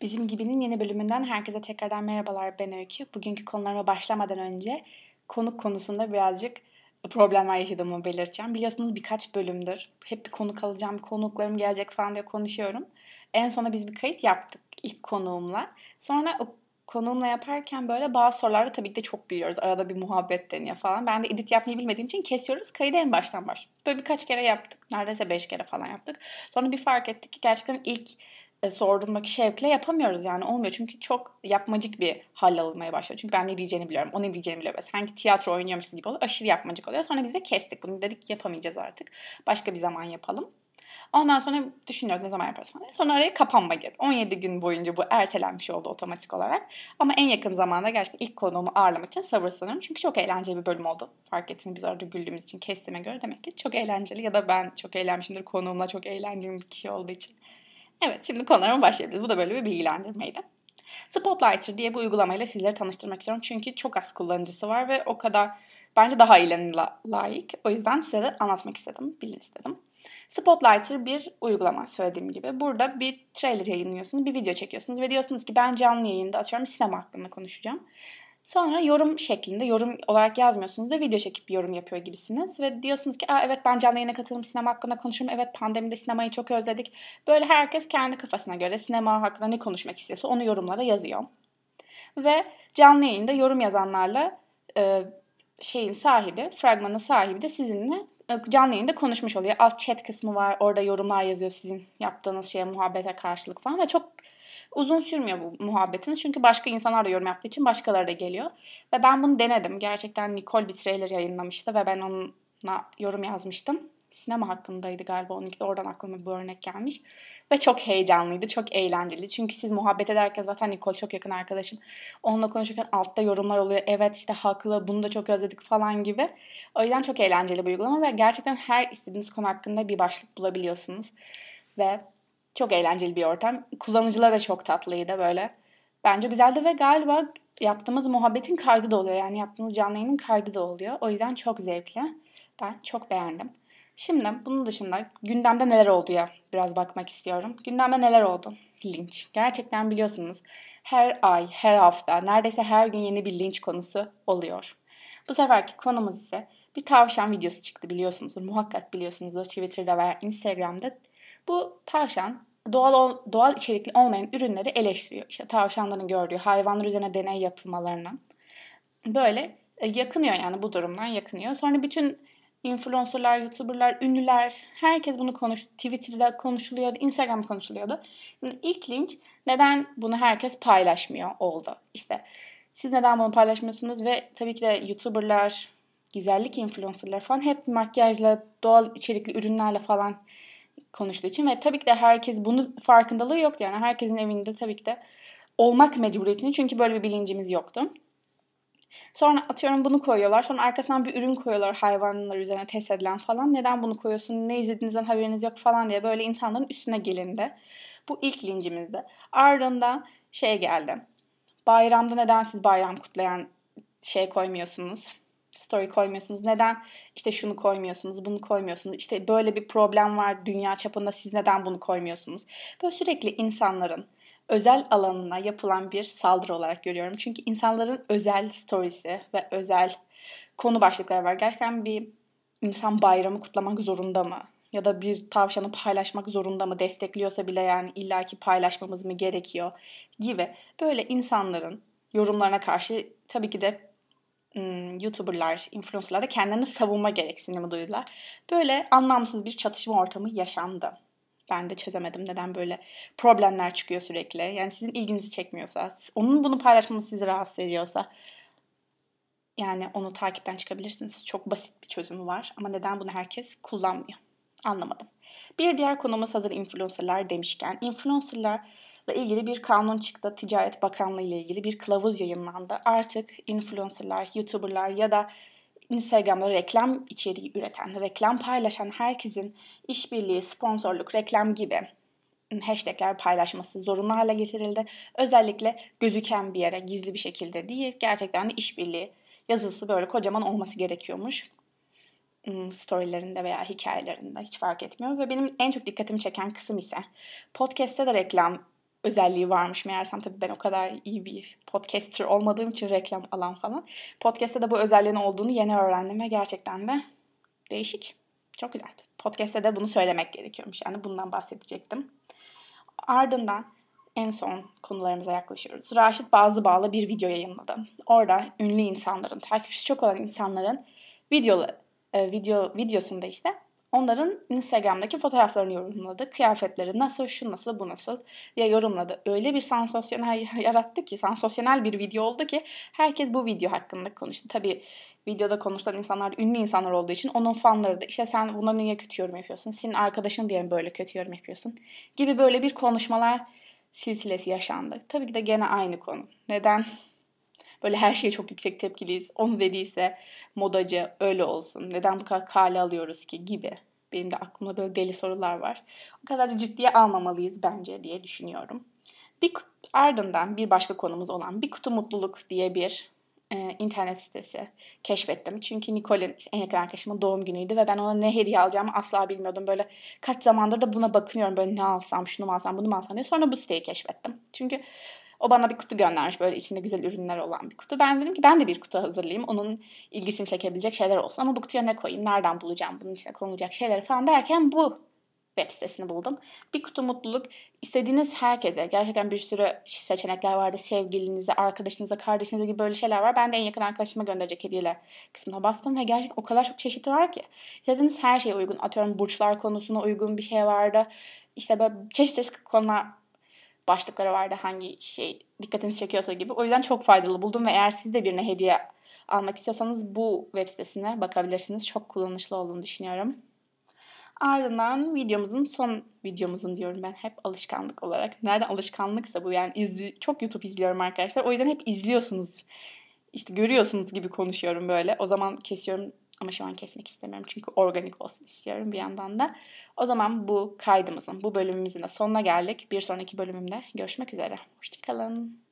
Bizim Gibi'nin yeni bölümünden herkese tekrardan merhabalar ben Öykü. Bugünkü konularıma başlamadan önce konuk konusunda birazcık problemler yaşadığımı belirteceğim. Biliyorsunuz birkaç bölümdür hep bir konuk alacağım, konuklarım gelecek falan diye konuşuyorum. En sona biz bir kayıt yaptık ilk konuğumla. Sonra o konuğumla yaparken böyle bazı sorularda tabii ki de çok biliyoruz. Arada bir muhabbet deniyor falan. Ben de edit yapmayı bilmediğim için kesiyoruz. Kaydı en baştan başlıyoruz. Böyle birkaç kere yaptık. Neredeyse beş kere falan yaptık. Sonra bir fark ettik ki gerçekten ilk e, sorduğumdaki şevkle yapamıyoruz yani olmuyor. Çünkü çok yapmacık bir hal almaya başlıyor. Çünkü ben ne diyeceğini biliyorum. O ne diyeceğini biliyor. Sanki tiyatro oynuyormuşuz gibi oluyor. Aşırı yapmacık oluyor. Sonra biz de kestik bunu. Dedik yapamayacağız artık. Başka bir zaman yapalım. Ondan sonra düşünüyoruz ne zaman yaparız falan. Sonra araya kapanma girdi. 17 gün boyunca bu ertelenmiş oldu otomatik olarak. Ama en yakın zamanda gerçekten ilk konuğumu ağırlamak için sabırsızlanıyorum. Çünkü çok eğlenceli bir bölüm oldu. Fark ettiniz biz orada güldüğümüz için kestiğime göre demek ki çok eğlenceli. Ya da ben çok eğlenmişimdir konuğumla çok eğlendiğim bir kişi olduğu için. Evet şimdi konularıma başlayabiliriz. Bu da böyle bir bilgilendirmeydi. Spotlighter diye bir uygulamayla sizleri tanıştırmak istiyorum. Çünkü çok az kullanıcısı var ve o kadar bence daha iyilerine layık. O yüzden size de anlatmak istedim, bilin istedim. Spotlighter bir uygulama söylediğim gibi. Burada bir trailer yayınlıyorsunuz, bir video çekiyorsunuz ve diyorsunuz ki ben canlı yayında atıyorum sinema hakkında konuşacağım. Sonra yorum şeklinde yorum olarak yazmıyorsunuz da video çekip yorum yapıyor gibisiniz. Ve diyorsunuz ki Aa, evet ben canlı yayına katılım sinema hakkında konuşurum. Evet pandemide sinemayı çok özledik. Böyle herkes kendi kafasına göre sinema hakkında ne konuşmak istiyorsa onu yorumlara yazıyor. Ve canlı yayında yorum yazanlarla e, şeyin sahibi, fragmanın sahibi de sizinle e, canlı yayında konuşmuş oluyor. Alt chat kısmı var. Orada yorumlar yazıyor sizin yaptığınız şeye muhabbete karşılık falan ve çok uzun sürmüyor bu muhabbetiniz. Çünkü başka insanlar da yorum yaptığı için başkaları da geliyor. Ve ben bunu denedim. Gerçekten Nicole bir trailer yayınlamıştı ve ben onunla yorum yazmıştım. Sinema hakkındaydı galiba. Onunki de oradan aklıma bu örnek gelmiş. Ve çok heyecanlıydı, çok eğlenceli. Çünkü siz muhabbet ederken zaten Nicole çok yakın arkadaşım. Onunla konuşurken altta yorumlar oluyor. Evet işte haklı, bunu da çok özledik falan gibi. O yüzden çok eğlenceli bir uygulama ve gerçekten her istediğiniz konu hakkında bir başlık bulabiliyorsunuz. Ve çok eğlenceli bir ortam. Kullanıcılar da çok tatlıydı böyle. Bence güzeldi ve galiba yaptığımız muhabbetin kaydı da oluyor. Yani yaptığımız canlı yayının kaydı da oluyor. O yüzden çok zevkli. Ben çok beğendim. Şimdi bunun dışında gündemde neler oldu ya biraz bakmak istiyorum. Gündemde neler oldu? Linç. Gerçekten biliyorsunuz her ay, her hafta, neredeyse her gün yeni bir linç konusu oluyor. Bu seferki konumuz ise bir tavşan videosu çıktı biliyorsunuzdur. Muhakkak biliyorsunuzdur Twitter'da veya Instagram'da. Bu tavşan doğal doğal içerikli olmayan ürünleri eleştiriyor. İşte tavşanların gördüğü hayvanlar üzerine deney yapılmalarını. Böyle e, yakınıyor yani bu durumdan yakınıyor. Sonra bütün influencerlar, youtuberlar, ünlüler herkes bunu konuş Twitter'da konuşuluyordu, Instagram'da konuşuluyordu. Şimdi ilk linç neden bunu herkes paylaşmıyor oldu. İşte siz neden bunu paylaşmıyorsunuz ve tabii ki de youtuberlar, güzellik influencerlar falan hep makyajla, doğal içerikli ürünlerle falan konuştuğu için ve tabii ki de herkes bunu farkındalığı yoktu. Yani herkesin evinde tabii ki de olmak mecburiyetini çünkü böyle bir bilincimiz yoktu. Sonra atıyorum bunu koyuyorlar. Sonra arkasından bir ürün koyuyorlar hayvanlar üzerine test edilen falan. Neden bunu koyuyorsun? Ne izlediğinizden haberiniz yok falan diye böyle insanların üstüne gelindi. Bu ilk lincimizdi. Ardından şey geldi. Bayramda neden siz bayram kutlayan şey koymuyorsunuz? Story koymuyorsunuz? Neden işte şunu koymuyorsunuz, bunu koymuyorsunuz? İşte böyle bir problem var dünya çapında siz neden bunu koymuyorsunuz? Böyle sürekli insanların özel alanına yapılan bir saldırı olarak görüyorum. Çünkü insanların özel storiesi ve özel konu başlıkları var. Gerçekten bir insan bayramı kutlamak zorunda mı? Ya da bir tavşanı paylaşmak zorunda mı? Destekliyorsa bile yani illaki paylaşmamız mı gerekiyor? Gibi böyle insanların yorumlarına karşı tabii ki de YouTuber'lar, influencer'lar da kendilerini savunma gereksinimi duydular. Böyle anlamsız bir çatışma ortamı yaşandı. Ben de çözemedim neden böyle problemler çıkıyor sürekli. Yani sizin ilginizi çekmiyorsa, onun bunu paylaşması sizi rahatsız ediyorsa yani onu takipten çıkabilirsiniz. Çok basit bir çözümü var ama neden bunu herkes kullanmıyor? Anlamadım. Bir diğer konumuz hazır influencerlar demişken influencerlar ilgili bir kanun çıktı. Ticaret Bakanlığı ile ilgili bir kılavuz yayınlandı. Artık influencerlar, youtuberlar ya da Instagram'da reklam içeriği üreten, reklam paylaşan herkesin işbirliği, sponsorluk, reklam gibi hashtagler paylaşması zorunlu hale getirildi. Özellikle gözüken bir yere gizli bir şekilde değil, gerçekten de işbirliği yazısı böyle kocaman olması gerekiyormuş. Hmm, storylerinde veya hikayelerinde hiç fark etmiyor. Ve benim en çok dikkatimi çeken kısım ise podcast'te de reklam özelliği varmış meğersem tabii ben o kadar iyi bir podcaster olmadığım için reklam alan falan. Podcast'te de bu özelliğin olduğunu yeni öğrendim ve gerçekten de değişik. Çok güzel. Podcast'te de bunu söylemek gerekiyormuş. Yani bundan bahsedecektim. Ardından en son konularımıza yaklaşıyoruz. Raşit Bazı Bağlı bir video yayınladı. Orada ünlü insanların, takipçisi çok olan insanların videolu, e, video, videosunda işte onların Instagram'daki fotoğraflarını yorumladı. Kıyafetleri nasıl, şu nasıl, bu nasıl diye yorumladı. Öyle bir sansasyonel yarattı ki, sansasyonel bir video oldu ki herkes bu video hakkında konuştu. Tabii videoda konuşulan insanlar ünlü insanlar olduğu için onun fanları da işte sen buna niye kötü yorum yapıyorsun? Senin arkadaşın diye böyle kötü yorum yapıyorsun? Gibi böyle bir konuşmalar silsilesi yaşandı. Tabii ki de gene aynı konu. Neden böyle her şeye çok yüksek tepkiliyiz? Onu dediyse modacı öyle olsun. Neden bu kadar kale alıyoruz ki gibi. Benim de aklımda böyle deli sorular var. O kadar da ciddiye almamalıyız bence diye düşünüyorum. Bir ardından bir başka konumuz olan Bir Kutu Mutluluk diye bir e, internet sitesi keşfettim. Çünkü Nicole'in en yakın arkadaşımın doğum günüydü ve ben ona ne hediye alacağımı asla bilmiyordum. Böyle kaç zamandır da buna bakınıyorum. Böyle ne alsam, şunu mu alsam, bunu mu alsam diye. Sonra bu siteyi keşfettim. Çünkü o bana bir kutu göndermiş böyle içinde güzel ürünler olan bir kutu. Ben dedim ki ben de bir kutu hazırlayayım. Onun ilgisini çekebilecek şeyler olsun. Ama bu kutuya ne koyayım, nereden bulacağım bunun içine konulacak şeyleri falan derken bu web sitesini buldum. Bir kutu mutluluk istediğiniz herkese gerçekten bir sürü seçenekler vardı. Sevgilinize, arkadaşınıza, kardeşinize gibi böyle şeyler var. Ben de en yakın arkadaşıma gönderecek hediyeler kısmına bastım ve gerçekten o kadar çok çeşit var ki. İstediğiniz her şeye uygun. Atıyorum burçlar konusuna uygun bir şey vardı. İşte böyle çeşit çeşit konular başlıkları vardı hangi şey dikkatinizi çekiyorsa gibi. O yüzden çok faydalı buldum ve eğer siz de birine hediye almak istiyorsanız bu web sitesine bakabilirsiniz. Çok kullanışlı olduğunu düşünüyorum. Ardından videomuzun son videomuzun diyorum ben hep alışkanlık olarak. Nereden alışkanlıksa bu yani izli, çok YouTube izliyorum arkadaşlar. O yüzden hep izliyorsunuz. İşte görüyorsunuz gibi konuşuyorum böyle. O zaman kesiyorum ama şu an kesmek istemiyorum çünkü organik olsun istiyorum bir yandan da. O zaman bu kaydımızın, bu bölümümüzün de sonuna geldik. Bir sonraki bölümümde görüşmek üzere. Hoşçakalın.